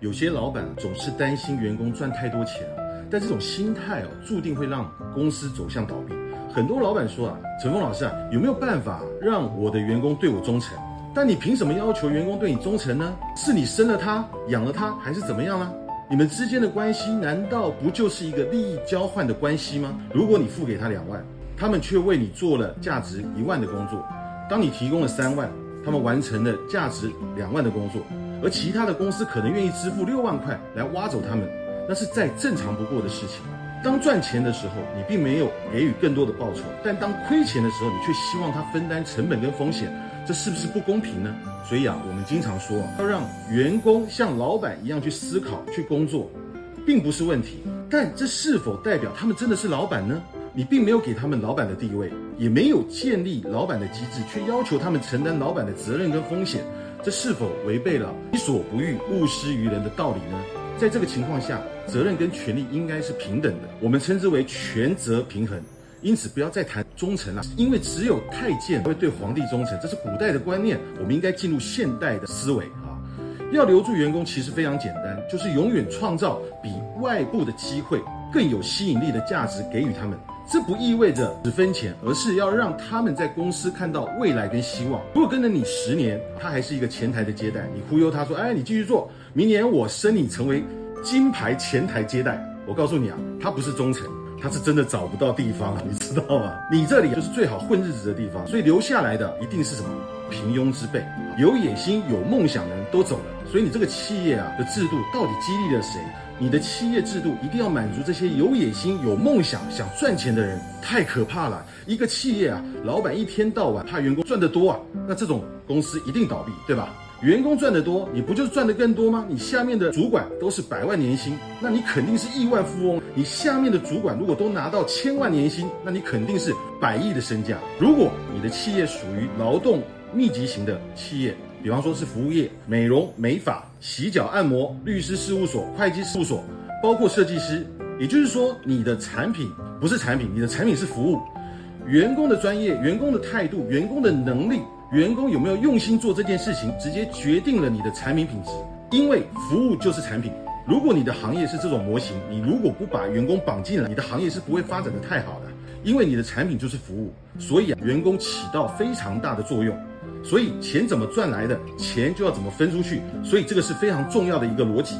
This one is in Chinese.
有些老板总是担心员工赚太多钱但这种心态哦，注定会让公司走向倒闭。很多老板说啊，陈峰老师啊，有没有办法让我的员工对我忠诚？但你凭什么要求员工对你忠诚呢？是你生了他，养了他，还是怎么样呢？你们之间的关系难道不就是一个利益交换的关系吗？如果你付给他两万，他们却为你做了价值一万的工作，当你提供了三万，他们完成了价值两万的工作。而其他的公司可能愿意支付六万块来挖走他们，那是再正常不过的事情。当赚钱的时候，你并没有给予更多的报酬；但当亏钱的时候，你却希望他分担成本跟风险，这是不是不公平呢？所以啊，我们经常说，要让员工像老板一样去思考、去工作，并不是问题。但这是否代表他们真的是老板呢？你并没有给他们老板的地位，也没有建立老板的机制，却要求他们承担老板的责任跟风险。这是否违背了“己所不欲，勿施于人”的道理呢？在这个情况下，责任跟权利应该是平等的，我们称之为权责平衡。因此，不要再谈忠诚了，因为只有太监会对皇帝忠诚，这是古代的观念。我们应该进入现代的思维啊！要留住员工，其实非常简单，就是永远创造比外部的机会更有吸引力的价值给予他们。这不意味着只分钱，而是要让他们在公司看到未来跟希望。如果跟了你十年，他还是一个前台的接待，你忽悠他说：“哎，你继续做，明年我升你成为金牌前台接待。”我告诉你啊，他不是忠诚，他是真的找不到地方，你知道吗？你这里就是最好混日子的地方，所以留下来的一定是什么平庸之辈，有野心、有梦想的人都走了。所以你这个企业啊的制度到底激励了谁？你的企业制度一定要满足这些有野心、有梦想、想赚钱的人，太可怕了。一个企业啊，老板一天到晚怕员工赚得多啊，那这种公司一定倒闭，对吧？员工赚得多，你不就是赚得更多吗？你下面的主管都是百万年薪，那你肯定是亿万富翁。你下面的主管如果都拿到千万年薪，那你肯定是百亿的身价。如果你的企业属于劳动密集型的企业，比方说是服务业、美容美发、洗脚按摩、律师事务所、会计事务所，包括设计师。也就是说，你的产品不是产品，你的产品是服务。员工的专业、员工的态度、员工的能力、员工有没有用心做这件事情，直接决定了你的产品品质。因为服务就是产品。如果你的行业是这种模型，你如果不把员工绑进来，你的行业是不会发展的太好的。因为你的产品就是服务，所以啊，员工起到非常大的作用。所以钱怎么赚来的，钱就要怎么分出去。所以这个是非常重要的一个逻辑。